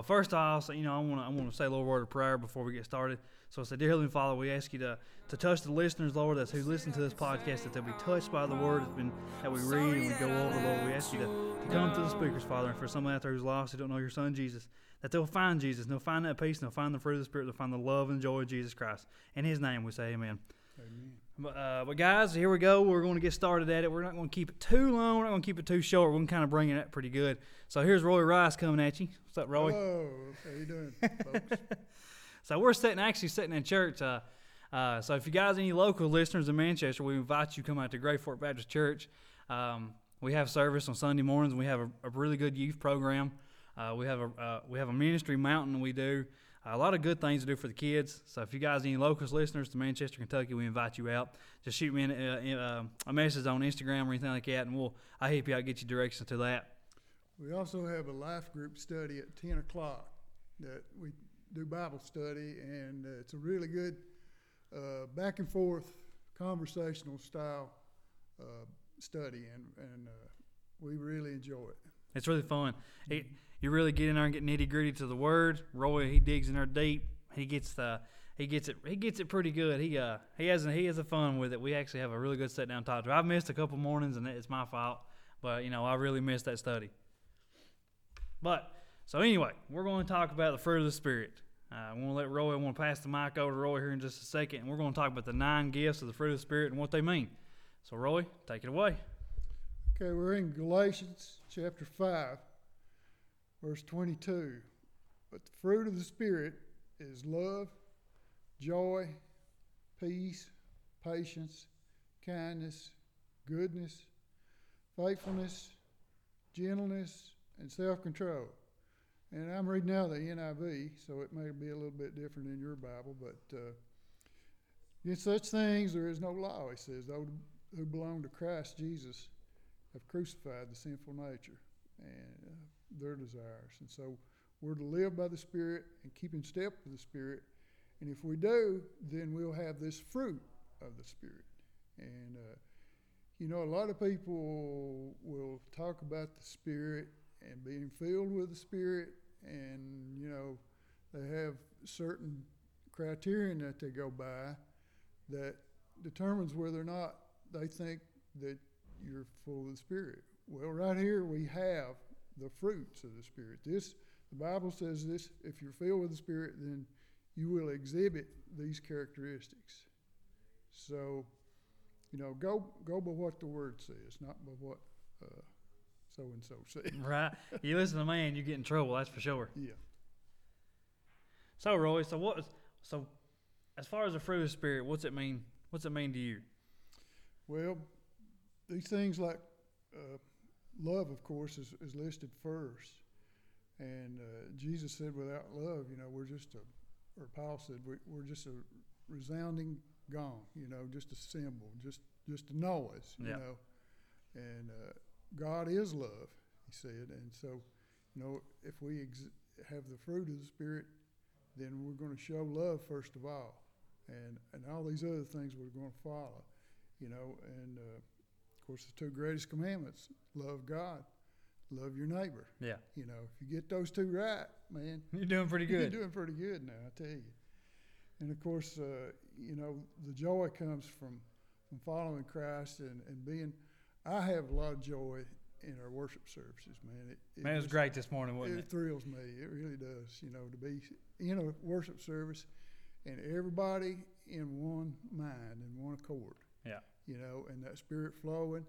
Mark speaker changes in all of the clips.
Speaker 1: but first, I also, you know, I want to I want to say a little word of prayer before we get started. So I say, dear Heavenly Father, we ask you to, to touch the listeners, Lord, that's who listen to this podcast, that they'll be touched by the word that's been that we read and we go over, Lord. We ask you to, to come to the speakers, Father, and for someone out there who's lost who don't know your Son Jesus, that they'll find Jesus, and they'll find that peace, and they'll find the fruit of the Spirit, they'll find the love and joy of Jesus Christ. In His name, we say, Amen.
Speaker 2: Amen.
Speaker 1: But, uh, but guys, here we go. We're going to get started at it. We're not going to keep it too long. We're not going to keep it too short. We're going to kind of bring it up pretty good. So here's Roy Rice coming at you. What's up, Roy?
Speaker 2: Hello. How you doing, folks?
Speaker 1: So we're sitting actually sitting in church. Uh, uh, so if you guys any local listeners in Manchester, we invite you to come out to Great Fort Baptist Church. Um, we have service on Sunday mornings. We have a, a really good youth program. Uh, we have a uh, we have a ministry mountain. We do a lot of good things to do for the kids. So if you guys any locals listeners to Manchester, Kentucky, we invite you out. Just shoot me in, uh, uh, a message on Instagram or anything like that, and we'll I help you out, get you directions to that.
Speaker 2: we also have a life group study at 10 o'clock that we do Bible study, and uh, it's a really good uh, back and forth conversational style uh, study, and, and uh, we really enjoy it.
Speaker 1: It's really fun. It, you really get in there and get nitty gritty to the word. Roy he digs in there deep. He gets the he gets it he gets it pretty good. He uh he has he has a fun with it. We actually have a really good sit down talk. I've missed a couple mornings and it's my fault, but you know I really missed that study. But so anyway, we're going to talk about the fruit of the spirit. I want to let Roy. I want to pass the mic over to Roy here in just a second, and we're going to talk about the nine gifts of the fruit of the spirit and what they mean. So Roy, take it away.
Speaker 2: Okay, we're in Galatians chapter 5, verse 22. But the fruit of the Spirit is love, joy, peace, patience, kindness, goodness, faithfulness, gentleness, and self control. And I'm reading now the NIV, so it may be a little bit different in your Bible, but uh, such things there is no law, he says, those who belong to Christ Jesus have crucified the sinful nature and uh, their desires. And so we're to live by the Spirit and keep in step with the Spirit. And if we do, then we'll have this fruit of the Spirit. And, uh, you know, a lot of people will talk about the Spirit and being filled with the Spirit, and, you know, they have certain criterion that they go by that determines whether or not they think that you're full of the Spirit. Well, right here we have the fruits of the Spirit. This, the Bible says this: if you're filled with the Spirit, then you will exhibit these characteristics. So, you know, go go by what the Word says, not by what so and so said.
Speaker 1: Right? You listen to man, you get in trouble. That's for sure.
Speaker 2: Yeah.
Speaker 1: So Roy, so what? So as far as the fruit of the spirit, what's it mean? What's it mean to you?
Speaker 2: Well, these things like uh, love, of course, is, is listed first. And uh, Jesus said, without love, you know, we're just a, or Paul said, we, we're just a resounding gong, you know, just a cymbal, just just a noise, you
Speaker 1: Yeah.
Speaker 2: know. And uh, God is love, he said. And so, you know, if we ex- have the fruit of the Spirit, then we're going to show love first of all. And, and all these other things we're going to follow, you know. And uh, course, the two greatest commandments love God, love your neighbor.
Speaker 1: Yeah,
Speaker 2: You know, if you get those two right, man,
Speaker 1: you're doing pretty good.
Speaker 2: you're doing pretty good now, I tell you. And of course, uh, you know, the joy comes from, from following Christ and, and being. I have a lot of joy in our worship services, man. It, it
Speaker 1: Man, it was
Speaker 2: just-
Speaker 1: great this morning, wasn't
Speaker 2: it
Speaker 1: it?
Speaker 2: thrills me. It really does. You know, to be in a worship service and everybody in one mind and one accord.
Speaker 1: Yeah.
Speaker 2: You know, and that spirit flowing,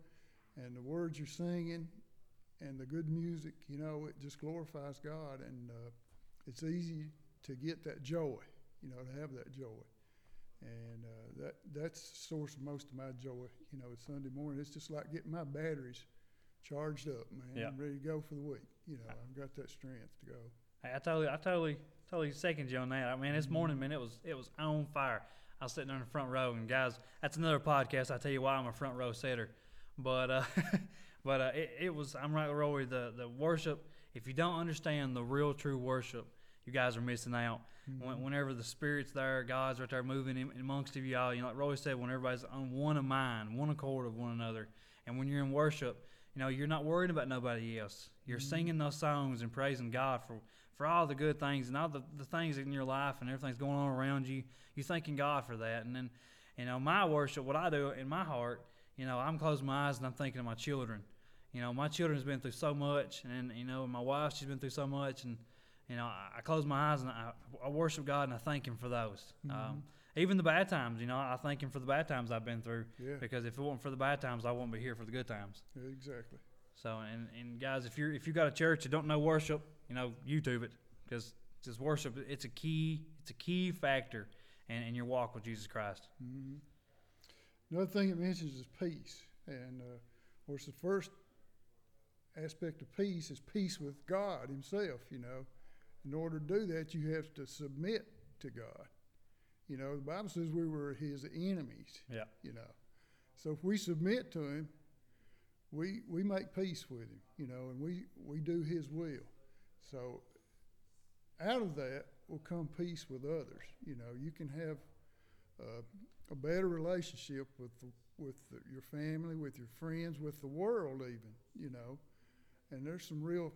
Speaker 2: and the words you're singing, and the good music. You know, it just glorifies God, and uh, it's easy to get that joy. You know, to have that joy. And uh, that that's the source of most of my joy. You know, it's Sunday morning. It's just like getting my batteries charged up, man.
Speaker 1: Yeah.
Speaker 2: I'm ready to go for the week. You know, I've got that strength to go.
Speaker 1: Hey, I totally, I totally, totally second you on that. I mean, this morning, man, it was, it was on fire. I was sitting there in the front row, and guys, that's another podcast. I tell you why I'm a front row sitter, but, uh, but uh, it, it was. I'm right, with The the worship. If you don't understand the real, true worship, you you guys are missing out.
Speaker 2: Mm-hmm.
Speaker 1: When, whenever the Spirit's there, God's right there moving in, amongst of y'all. You know, like Roy said, when everybody's on one of mind, one accord of one another, and when you're in worship, you know, you're not worried about nobody else. You're
Speaker 2: Mhm.
Speaker 1: singing those songs and praising God for, for all the good things and all the, the things in your life and everything's going on around you. You're thanking God for that. And then, you know, my worship, what I do in my heart, you know, I'm closing my eyes and I'm thinking of my children. You know, my children's been through so much, and you know, my wife, she's been through so much, and you know, I, I close my eyes and I, I worship God and I thank Him for those. Um, even the bad times, you know, I thank Him for the bad times I've been through
Speaker 2: Yeah,
Speaker 1: because if it wasn't for the bad times, I wouldn't be here for the good times.
Speaker 2: exactly.
Speaker 1: So, and, and guys, if you're if you got a church that don't know worship, you know, YouTube it because just worship. It's a key. It's a key factor in, in your walk with Jesus Christ.
Speaker 2: hmm Another thing it mentions is peace, and uh, of course, the first aspect of peace is peace with God Himself. You know, in order to do that, you have to submit to God. You know, the Bible says we were His enemies.
Speaker 1: Yeah.
Speaker 2: You know, so if we submit to Him, we we make peace with Him. You know, and we we do His will. So out of that will come peace with others. You know, you can have uh, a better relationship with the, with the, your family, with your friends, with the world, even. You know, and there's some real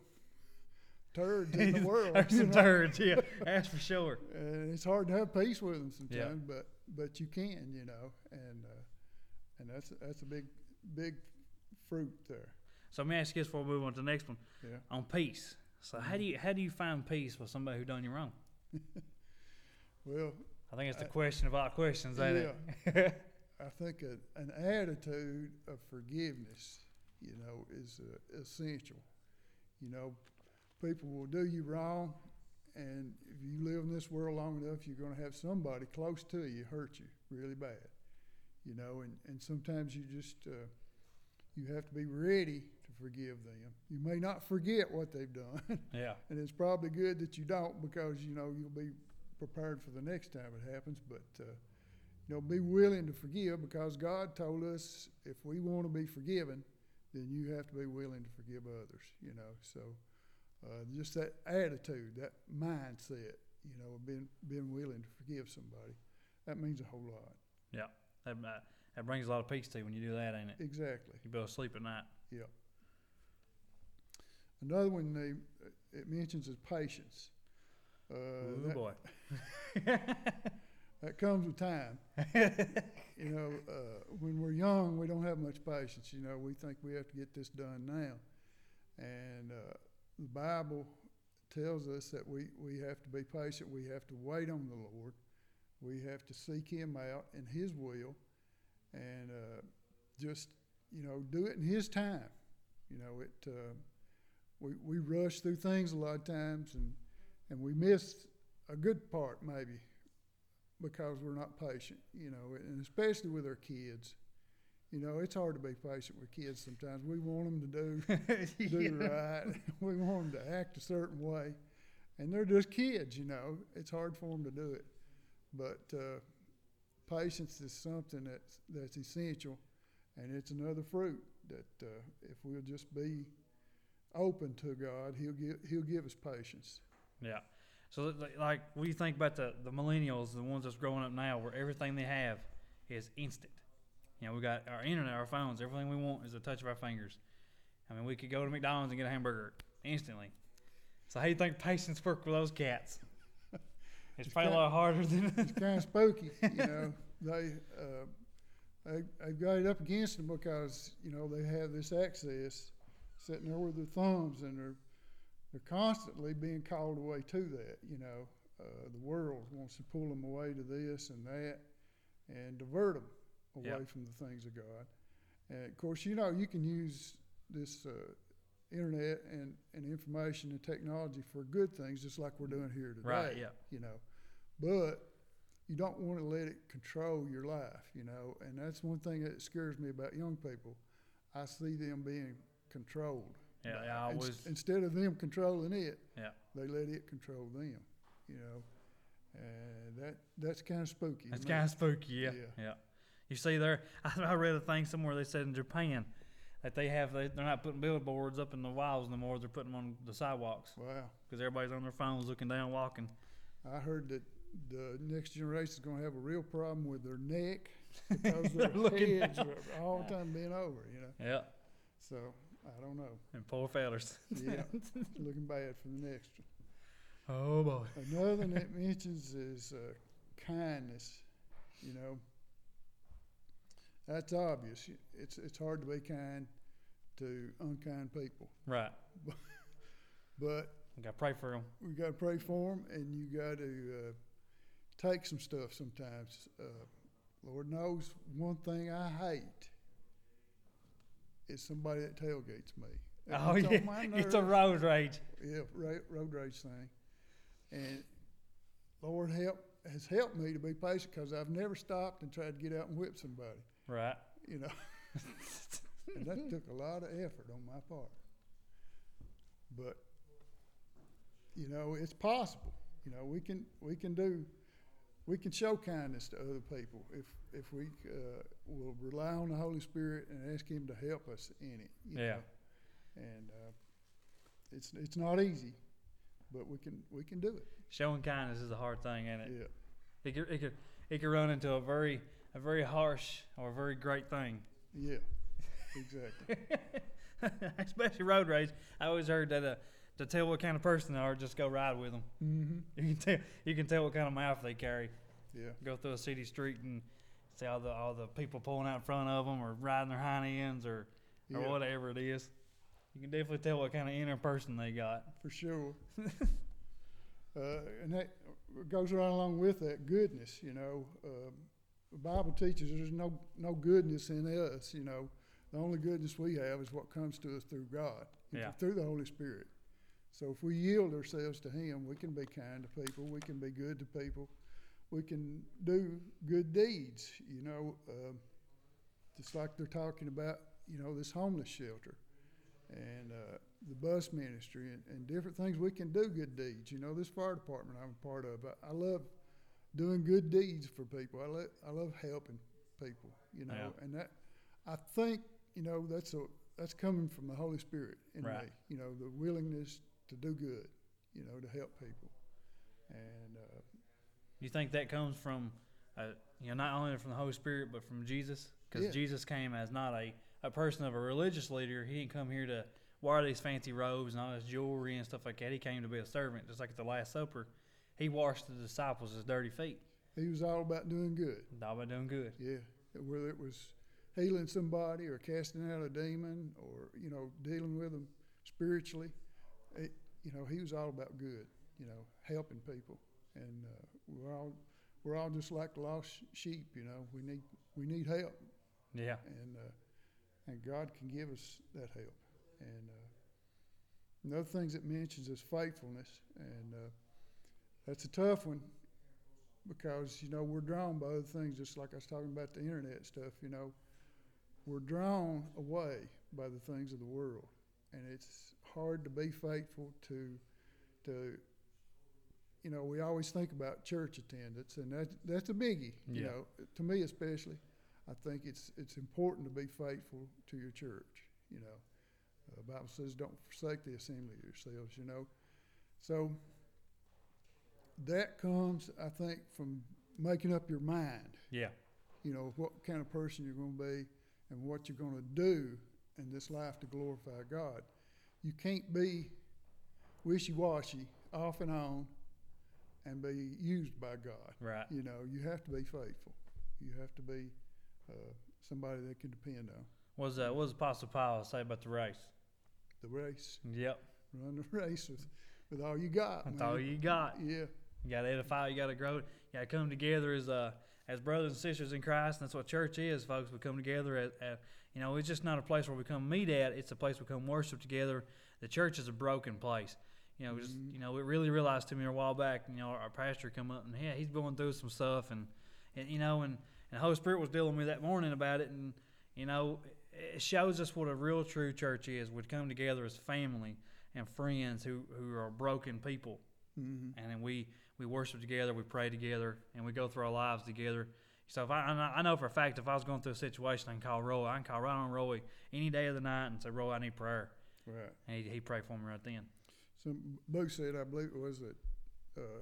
Speaker 2: turds in the world.
Speaker 1: There's some
Speaker 2: know,
Speaker 1: turds, yeah, that's for sure.
Speaker 2: and it's hard to have peace with them sometimes,
Speaker 1: Yeah.
Speaker 2: but but you can, you know, and uh, and that's that's a big big fruit there.
Speaker 1: So let me ask you this before we move on to the next one
Speaker 2: Yeah.
Speaker 1: on peace. So how do you how do you find peace with somebody who done you wrong?
Speaker 2: Well,
Speaker 1: I think it's the
Speaker 2: I-
Speaker 1: question of all questions, ain't it?
Speaker 2: I think a, an attitude of forgiveness, you know, is uh, essential. You know, people will do you wrong, and if you live in this world long enough, you're going to have somebody close to you hurt you really bad. You know, and, and sometimes you just uh, you have to be ready to forgive them. You may not forget what they've done,
Speaker 1: yeah.
Speaker 2: and it's probably good that you don't because you know you'll be prepared for the next time it happens. But uh, you know, be willing to forgive because God told us if we want to be forgiven, then you have to be willing to forgive others. You know, so uh, just that attitude, that mindset, you know, of being being willing to forgive somebody, that means a whole lot.
Speaker 1: Uh, that brings a lot of peace to you when you do that, ain't it?
Speaker 2: Exactly.
Speaker 1: You be able to sleep at night. Yeah.
Speaker 2: Another one they it mentions is patience. Uh,
Speaker 1: Ooh
Speaker 2: that,
Speaker 1: boy.
Speaker 2: that comes with time. you know, uh, when we're young, we don't have much patience. You know, we think we have to get this done now. And uh, the Bible tells us that we, we have to be patient. We have to wait on the Lord. We have to seek Him out in His will and uh, just, you know, do it in His time. You know, it. Uh, we, we rush through things a lot of times and, and we miss a good part maybe because we're not patient, you know, and especially with our kids. You know, it's hard to be patient with kids sometimes. We want them to do do
Speaker 1: Yeah.
Speaker 2: right. we want them to act a certain way, and they're just kids. You know, it's hard for them to do it. But uh, patience is something that's that's essential, and it's another fruit that uh, if we'll just be open to God, He'll give He'll give us patience.
Speaker 1: Yeah. So, like, what do you think about the, the millennials, the ones that's growing up now, where everything they have is instant? You know, we got our internet, our phones, everything we want is a touch of our fingers. I mean, we could go to McDonald's and get a hamburger instantly. So, how do you think patience work with those cats? It's
Speaker 2: It's
Speaker 1: probably a lot harder than.
Speaker 2: It's kind of spooky, you know. They uh, they they've got it up against them because you know they have this access sitting there with their thumbs, and they're they're constantly being called away to that. You know, uh, the world wants to pull them away to this and that, and divert them away
Speaker 1: Yeah.
Speaker 2: from the things of God. And of course, you know, you can use this uh, internet and, and information and technology for good things, just like we're doing here today.
Speaker 1: Right, yeah.
Speaker 2: You know, but you don't want to let it control your life. You know, and that's one thing that scares me about young people. I see them being controlled.
Speaker 1: Yeah, yeah, I was.
Speaker 2: instead of them controlling it,
Speaker 1: Yeah.
Speaker 2: they let it control them. You know, and that that's kind of spooky. me.
Speaker 1: kind of spooky, yeah,
Speaker 2: Yeah.
Speaker 1: yeah. You see there, I, I read a thing somewhere they said in Japan, that they have. They, they're not putting billboards up in the walls no more. They're putting them on the sidewalks
Speaker 2: Wow.
Speaker 1: because everybody's on their phones looking down, walking.
Speaker 2: I heard that the next generation is going to have a real problem with their neck because
Speaker 1: They're looking
Speaker 2: heads
Speaker 1: down.
Speaker 2: are all the time bent over, you know.
Speaker 1: Yeah,
Speaker 2: So I don't know.
Speaker 1: and poor fellas.
Speaker 2: Yeah, looking bad for the next one.
Speaker 1: Oh boy.
Speaker 2: Another thing that mentions is uh, kindness. You know, that's obvious. It's it's hard to be kind to unkind people,
Speaker 1: Right.
Speaker 2: but
Speaker 1: We got to pray for them.
Speaker 2: we got to pray for them, and you got to uh, take some stuff sometimes. Uh, Lord knows, one thing I hate is somebody that tailgates me. That
Speaker 1: Oh
Speaker 2: gets
Speaker 1: yeah, it's a road rage.
Speaker 2: yeah, road, road rage thing. And Lord help has helped me to be patient because I've never stopped and tried to get out and whip somebody.
Speaker 1: Right.
Speaker 2: You know, and that took a lot of effort on my part. But you know, it's possible. You know, we can we can do we can show kindness to other people if if we uh, will rely on the Holy Spirit and ask Him to help us in it. You
Speaker 1: Yeah.
Speaker 2: Know? And uh, it's it's not easy, but we can we can do it.
Speaker 1: Showing kindness is a hard thing, ain't it?
Speaker 2: Yeah.
Speaker 1: It could, it could, it could run into a very, a very harsh or a very great thing.
Speaker 2: Yeah. Exactly.
Speaker 1: Especially road rage. I always heard that uh, to tell what kind of person they are, just go ride with them.
Speaker 2: mm-hmm.
Speaker 1: You can tell, you can tell what kind of mouth they carry.
Speaker 2: Yeah.
Speaker 1: Go through a city street and see all the all the people pulling out in front of them, or riding their hind ends, or or
Speaker 2: Yeah.
Speaker 1: whatever it is. You can definitely tell what kind of inner person they got.
Speaker 2: for sure. uh, and that goes right along with that goodness, you know. Um, the Bible teaches there's no no goodness in us, you know. The only goodness we have is what comes to us through God,
Speaker 1: Yeah.
Speaker 2: through the Holy Spirit. So if we yield ourselves to Him, we can be kind to people. We can be good to people. We can do good deeds, you know. Um just like they're talking about, you know, this homeless shelter and uh, the bus ministry and, and different things we can do good deeds. You know, this fire department I'm a part of, I, I love doing good deeds for people. I, lo- I love helping people, you know,
Speaker 1: Yeah.
Speaker 2: and that I think, you know, that's a that's coming from the Holy Spirit in
Speaker 1: Right.
Speaker 2: me. You know, the willingness to do good, you know, to help people. And uh,
Speaker 1: You think that comes from, uh, you know, not only from the Holy Spirit, but from Jesus? Because
Speaker 2: Yeah.
Speaker 1: Jesus came as not a, a person of a religious leader. He didn't come here to wear these fancy robes and all this jewelry and stuff like that. He came to be a servant, just like at the Last Supper. He washed the disciples' dirty feet.
Speaker 2: he was all about doing good.
Speaker 1: All by doing good.
Speaker 2: Yeah, whether it was healing somebody or casting out a demon or you know dealing with them spiritually, it, you know he was all about good. You know, helping people, and uh, we're all we're all just like lost sheep. You know, we need we need help,
Speaker 1: Yeah.
Speaker 2: and uh, and God can give us that help. And uh, another things it mentions is faithfulness, and uh, that's a tough one because you know we're drawn by other things, just like I was talking about the internet stuff. You know, we're drawn away by the things of the world, and it's hard to be faithful to to. You know, we always think about church attendance, and that that's a biggie. You know, to me especially, I think it's it's important to be faithful to your church. You know, the Bible says, "Don't forsake the assembly of yourselves." You know, so that comes, I think, from making up your mind.
Speaker 1: Yeah.
Speaker 2: You know what kind of person you're going to be and what you're going to do in this life to glorify God. You can't be wishy-washy, off and on, and be used by God.
Speaker 1: Right.
Speaker 2: You know, you have to be faithful. You have to be uh, somebody they can depend on.
Speaker 1: What does, uh, what does Apostle Paul say about the race?
Speaker 2: The race,
Speaker 1: Yep.
Speaker 2: run the race with, with all you got.
Speaker 1: That's
Speaker 2: man.
Speaker 1: all you got.
Speaker 2: Yeah,
Speaker 1: You got to edify. You got to grow. You got to come together as uh, as brothers and sisters in Christ. And that's what church is, folks. We come together at, at you know, it's just not a place where we come meet at. It's a place we come worship together. The church is a broken place. You know, just
Speaker 2: Mhm.
Speaker 1: you know, we really realized to me a while back. You know, our, our pastor come up and yeah, he's going through some stuff, and and you know, and and the Holy Spirit was dealing with me that morning about it, and you know, it shows us what a real true church is. We'd come together as family and friends who who are broken people
Speaker 2: hmm
Speaker 1: and then we we worship together, we pray together, and we go through our lives together. So if I, I know- for a fact if I was going through a situation, I can call Roy. I can call right on Roy any day of the night and say, Roy, I need prayer.
Speaker 2: Right.
Speaker 1: And he he pray for me right then.
Speaker 2: Some Boo said, I believe it was that uh,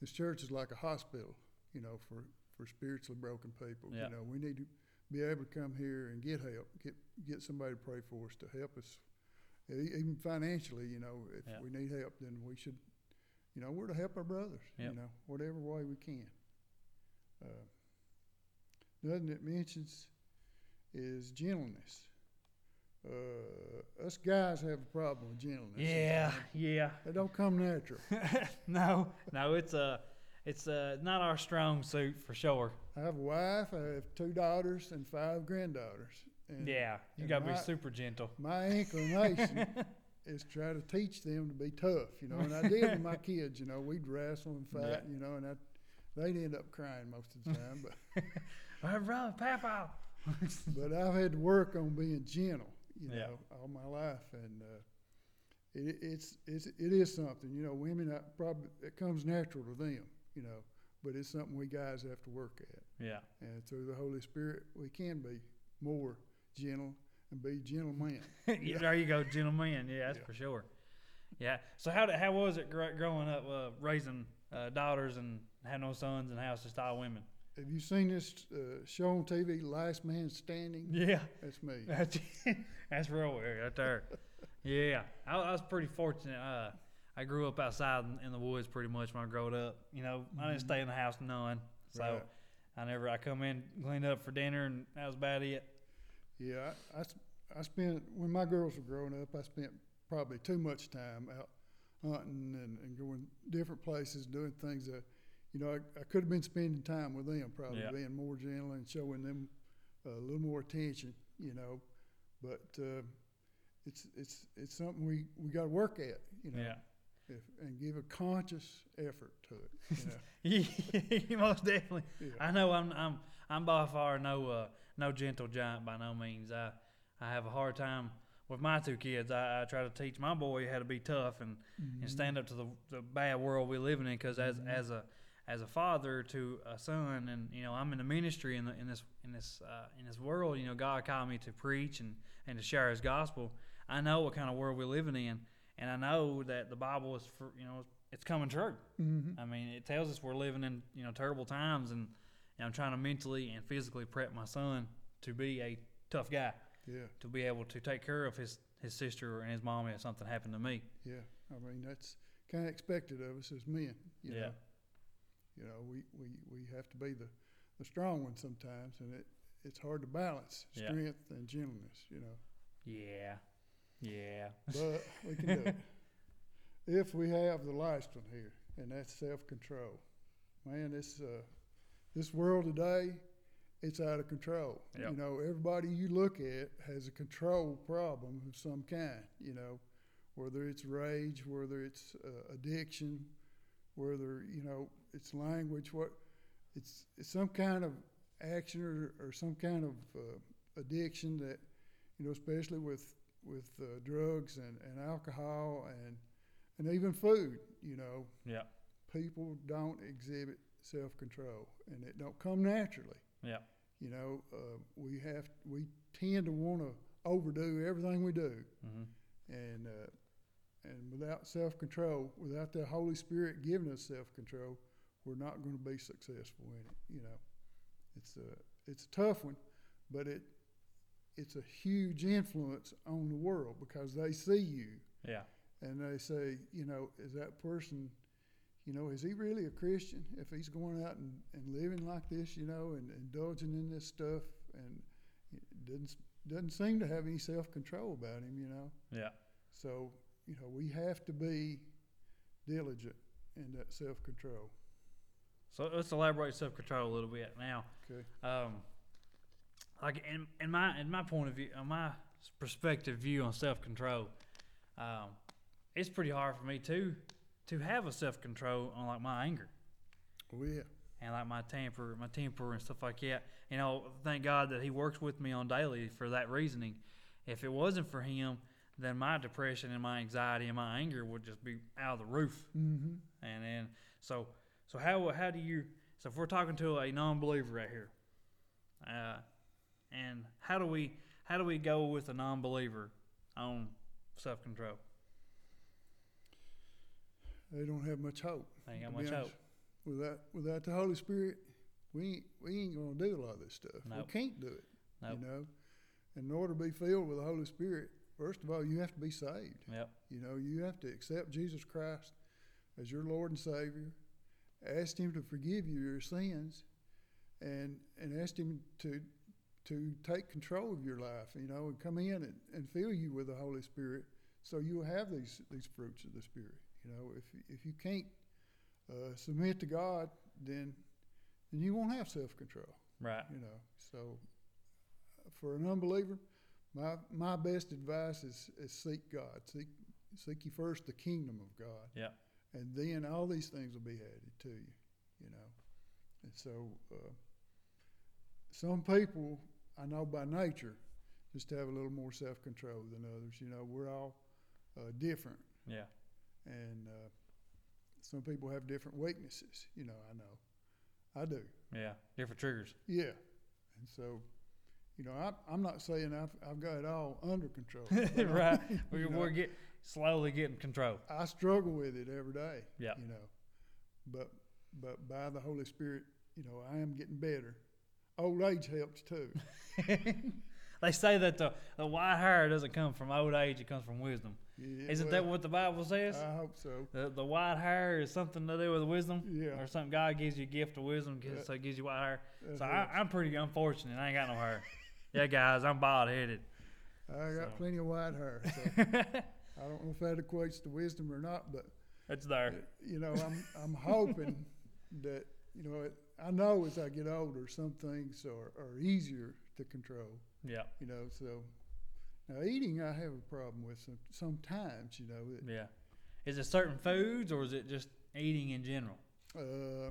Speaker 2: this church is like a hospital, you know, for, for spiritually broken people.
Speaker 1: Yeah.
Speaker 2: You know, we need to be able to come here and get help, get get somebody to pray for us to help us, even financially. You know, if
Speaker 1: Yeah.
Speaker 2: we need help, then we should, you know, we're to help our brothers.
Speaker 1: Yep.
Speaker 2: You know, whatever way we can. Uh, nothing it mentions is gentleness. Uh, us guys have a problem with gentleness.
Speaker 1: Yeah, yeah.
Speaker 2: It don't come natural.
Speaker 1: no, no, it's uh, it's uh, not our strong suit for sure.
Speaker 2: I have a wife, I have two daughters, and five granddaughters. And
Speaker 1: Yeah, you gotta be super gentle.
Speaker 2: My inclination is try to teach them to be tough, you know. And I did with my kids, you know. We'd wrestle and fight,
Speaker 1: Yeah.
Speaker 2: you know, and I, they'd end up crying most of the time. But
Speaker 1: Hey, run, Papa.
Speaker 2: but I've had to work on being gentle, you
Speaker 1: Yeah.
Speaker 2: know, all my life, and uh, it, it's it's it is something, you know. Women I probably it comes natural to them, you know, but it's something we guys have to work at.
Speaker 1: Yeah,
Speaker 2: And through the Holy Spirit, we can be more gentle and be gentlemen.
Speaker 1: Yeah, there you go, gentleman. Yeah, that's
Speaker 2: Yeah.
Speaker 1: for sure. Yeah. So how did, how was it growing up, uh, raising uh, daughters and had no sons and house just all women?
Speaker 2: Have you seen this uh, show on TV, Last Man Standing?
Speaker 1: Yeah,
Speaker 2: That's me.
Speaker 1: that's that's real weird right there. Yeah, I, I was pretty fortunate. Uh, I grew up outside in, in the woods pretty much when I growed up. You know, I didn't
Speaker 2: Mhm.
Speaker 1: stay in the house none, so
Speaker 2: Right.
Speaker 1: I never. I come in, cleaned up for dinner, and that was about it.
Speaker 2: Yeah, I I spent, when my girls were growing up, I spent probably too much time out hunting and, and going different places, doing things that, you know, I, I could have been spending time with them, probably
Speaker 1: Yeah.
Speaker 2: being more gentle and showing them a little more attention, you know. But uh, it's, it's, it's something we, we got to work at, you know,
Speaker 1: Yeah.
Speaker 2: if, and give a conscious effort to it, you know.
Speaker 1: Most definitely.
Speaker 2: Yeah.
Speaker 1: I know I'm I'm I'm by far no uh, no gentle giant by no means. I I have a hard time with my two kids. I, I try to teach my boy how to be tough and, and stand up to the, the bad world we're living in. Because as
Speaker 2: Mhm.
Speaker 1: as a as a father to a son, and you know I'm in the ministry in the, in this in this uh, in this world. You know God called me to preach and and to share His gospel. I know what kind of world we're living in, and I know that the Bible is for you know it's coming true.
Speaker 2: Mhm.
Speaker 1: I mean, it tells us we're living in you know terrible times, and, and I'm trying to mentally and physically prep my son to be a tough guy,
Speaker 2: Yeah.
Speaker 1: to be able to take care of his his sister and his mom if something happened to me.
Speaker 2: Yeah, I mean that's kind of expected of us as men. You
Speaker 1: Yeah.
Speaker 2: know? you know we, we, we have to be the, the strong one sometimes, and it it's hard to balance
Speaker 1: Yeah.
Speaker 2: strength and gentleness. You know,
Speaker 1: Yeah, yeah,
Speaker 2: but we can do it if we have the last one here, and that's self control. Man, this uh, this world today, it's out of control.
Speaker 1: Yep.
Speaker 2: You know, everybody you look at has a control problem of some kind. You know, whether it's rage, whether it's uh, addiction, whether you know it's language, what it's it's some kind of action or, or some kind of uh, addiction that you know, especially with with uh, drugs and, and alcohol and and even food. You know,
Speaker 1: yeah,
Speaker 2: people don't exhibit self control, and it don't come naturally.
Speaker 1: yeah,
Speaker 2: You know, uh, we have we tend to want to overdo everything we do,
Speaker 1: hmm
Speaker 2: and uh, and without self control, without the Holy Spirit giving us self control, we're not going to be successful in it. You know, it's a it's a tough one, but it it's a huge influence on the world because they see you.
Speaker 1: Yeah,
Speaker 2: and they say, you know, is that person, you know, is he really a Christian if he's going out and, and living like this, you know, and indulging in this stuff and doesn't doesn't seem to have any self control about him, you know.
Speaker 1: yeah.
Speaker 2: So, you know, we have to be diligent in that self control.
Speaker 1: So let's elaborate self control a little bit now.
Speaker 2: Okay.
Speaker 1: Um, like in, in my in my point of view, on my perspective view on self control, um, it's pretty hard for me too to have a self control on like my anger
Speaker 2: Oh yeah.
Speaker 1: and like my temper, my temper and stuff like that. You know, thank God that He works with me on daily for that reasoning. If it wasn't for Him, then my depression and my anxiety and my anger would just be out of the roof.
Speaker 2: Mm-hmm.
Speaker 1: And then so so how how do you so if we're talking to a non-believer right here, uh, And how do we how do we go with a non-believer on self-control?
Speaker 2: They don't have much hope.
Speaker 1: They ain't got much
Speaker 2: honest.
Speaker 1: hope.
Speaker 2: Without without the Holy Spirit, we ain't, we ain't gonna do a lot of this stuff.
Speaker 1: Nope.
Speaker 2: We can't do it.
Speaker 1: Nope.
Speaker 2: You know, in order to be filled with the Holy Spirit, first of all, you have to be saved.
Speaker 1: Yep.
Speaker 2: You know, you have to accept Jesus Christ as your Lord and Savior, ask Him to forgive you your sins, and and ask Him to to take control of your life. You know, and come in and, and fill you with the Holy Spirit, so you'll have these these fruits of the Spirit. You know, if if you can't uh, submit to God, then then you won't have self control.
Speaker 1: Right.
Speaker 2: You know, so uh, for an unbeliever, my my best advice is, is seek God. Seek seek ye first the kingdom of God.
Speaker 1: Yep.
Speaker 2: And then all these things will be added to you. You know, and so uh, some people I know by nature just have a little more self control than others. You know, we're all uh, different,
Speaker 1: Yeah.
Speaker 2: And uh, some people have different weaknesses. You know, I know, I do.
Speaker 1: Yeah. Different triggers.
Speaker 2: Yeah, and so, you know, I, I'm not saying I've, I've got it all under control.
Speaker 1: right. We're,
Speaker 2: know,
Speaker 1: we're get slowly getting control.
Speaker 2: I struggle with it every day.
Speaker 1: Yeah.
Speaker 2: You know, but but by the Holy Spirit, you know, I am getting better. Old age helps too.
Speaker 1: they say that the, the white hair doesn't come from old age; it comes from wisdom.
Speaker 2: Yeah,
Speaker 1: Isn't
Speaker 2: well,
Speaker 1: that what the Bible says?
Speaker 2: I hope so.
Speaker 1: the, the white hair is something to do with wisdom,
Speaker 2: Yeah.
Speaker 1: or something. God gives you a gift of wisdom, gives,
Speaker 2: Yeah.
Speaker 1: so it gives you white hair. So I, I'm pretty unfortunate. I ain't got no hair. yeah, guys, I'm bald headed.
Speaker 2: I got
Speaker 1: so.
Speaker 2: plenty of white hair. So I don't know if that equates to wisdom or not, but
Speaker 1: it's there.
Speaker 2: Uh, you know, I'm I'm hoping that you know, it, I know as I get older, some things are, are easier to control.
Speaker 1: Yeah,
Speaker 2: You know, so now eating I have a problem with some, sometimes. You know, it,
Speaker 1: yeah. Is it certain foods, or is it just eating in general?
Speaker 2: uh,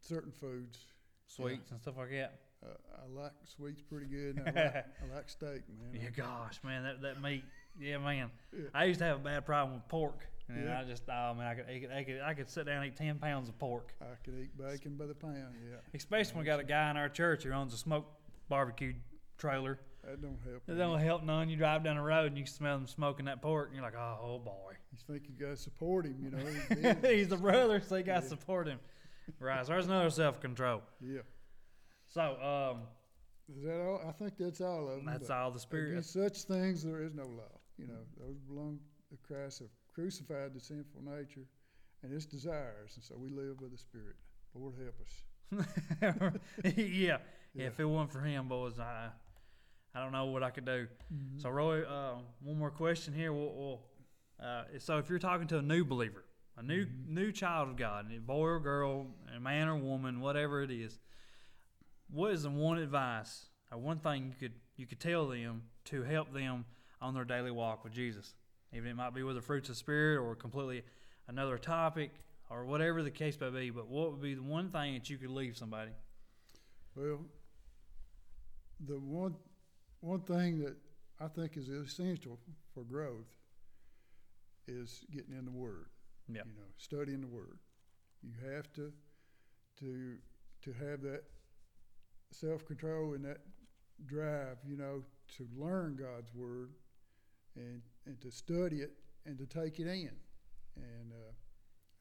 Speaker 2: certain foods.
Speaker 1: Sweets and stuff like that.
Speaker 2: Uh, I like sweets pretty good. And I, like, I like steak, man.
Speaker 1: Yeah, gosh, man, that that meat. Yeah, man.
Speaker 2: Yeah.
Speaker 1: I used to have a bad problem with pork, and
Speaker 2: Yeah.
Speaker 1: I just, oh man, I could, I could, I could, I could sit down and eat ten pounds of pork.
Speaker 2: I could eat bacon by the pound. Yeah,
Speaker 1: Especially when we got a guy in our church who owns a smoked barbecue trailer.
Speaker 2: That don't help.
Speaker 1: It don't help none. You drive down the road and you can smell them smoking that pork, and you're like, oh, oh boy.
Speaker 2: You think you got to support him? You know, he's
Speaker 1: the brother, so you got to
Speaker 2: Yeah.
Speaker 1: support him. Right, so there's another self control.
Speaker 2: yeah.
Speaker 1: So, um,
Speaker 2: Is that all? I think that's all of them.
Speaker 1: that's all the spirit.
Speaker 2: Against such things there is no law. You know, those belong to Christ have crucified the sinful nature and its desires, and so we live with the Spirit. Lord help us.
Speaker 1: yeah. yeah,
Speaker 2: Yeah.
Speaker 1: If it weren't for him, boys, I, I don't know what I could do. So, Roy, uh, one more question here. We'll, we'll, uh, so, if you're talking to a new believer, a new new child of God, a boy or girl, a man or woman, whatever it is, what is the one advice or one thing you could you could tell them to help them on their daily walk with Jesus? Even it might be with the fruits of spirit or completely another topic or whatever the case may be. But what would be the one thing that you could leave somebody?
Speaker 2: Well, the one one thing that I think is essential for growth is getting in the Word.
Speaker 1: Yeah.
Speaker 2: You know, studying the Word. You have to to to have that self control and that drive. You know, to learn God's Word and and to study it and to take it in. And uh,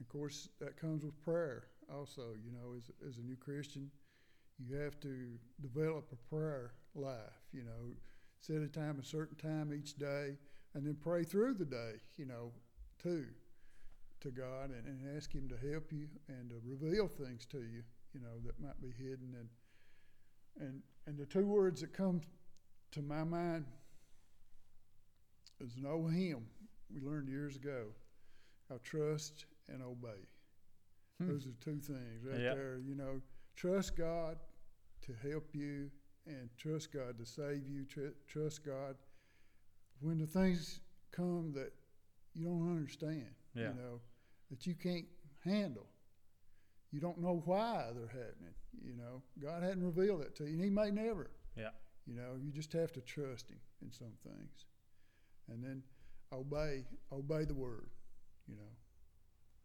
Speaker 2: of course, that comes with prayer. Also, you know, as as a new Christian, you have to develop a prayer life. You know, set a time, a certain time each day, and then pray through the day. You know, too, to God, and, and ask Him to help you and to reveal things to you. You know, that might be hidden. And and and the two words that come to my mind is an old hymn we learned years ago. How trust and obey.
Speaker 1: Hmm.
Speaker 2: Those are two things right
Speaker 1: Yeah.
Speaker 2: there. You know, trust God to help you and trust God to save you. Tr- trust God when the things come that you don't understand.
Speaker 1: Yeah.
Speaker 2: You know, that you can't handle. You don't know why they're happening. You know, God hadn't revealed it to you, and He may never.
Speaker 1: Yeah.
Speaker 2: You know, you just have to trust Him in some things, and then obey obey the Word. You know,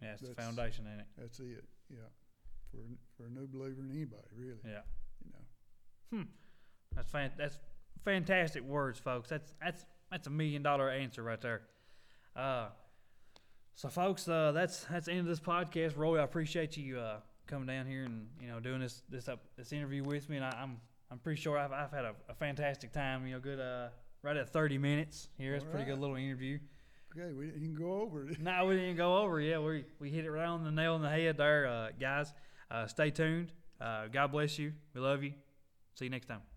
Speaker 1: Yeah, it's the foundation in it.
Speaker 2: that's it. Yeah, for for a new believer and anybody really.
Speaker 1: Yeah.
Speaker 2: You know.
Speaker 1: Hmm. That's fan- that's fantastic words, folks. That's that's that's a million dollar answer right there. Uh, so, folks, uh, that's that's the end of this podcast. Roy, I appreciate you uh, coming down here and you know doing this this up this interview with me, and I, I'm I'm pretty sure I've, I've had a, a fantastic time. You know, good uh, right at 30 minutes here. It's a pretty good little interview.
Speaker 2: Okay, we didn't go over it.
Speaker 1: No, we didn't go over. Yeah, we we hit it right on the nail on the head there, uh, guys. Uh, stay tuned. Uh, God bless you. We love you. See you next time.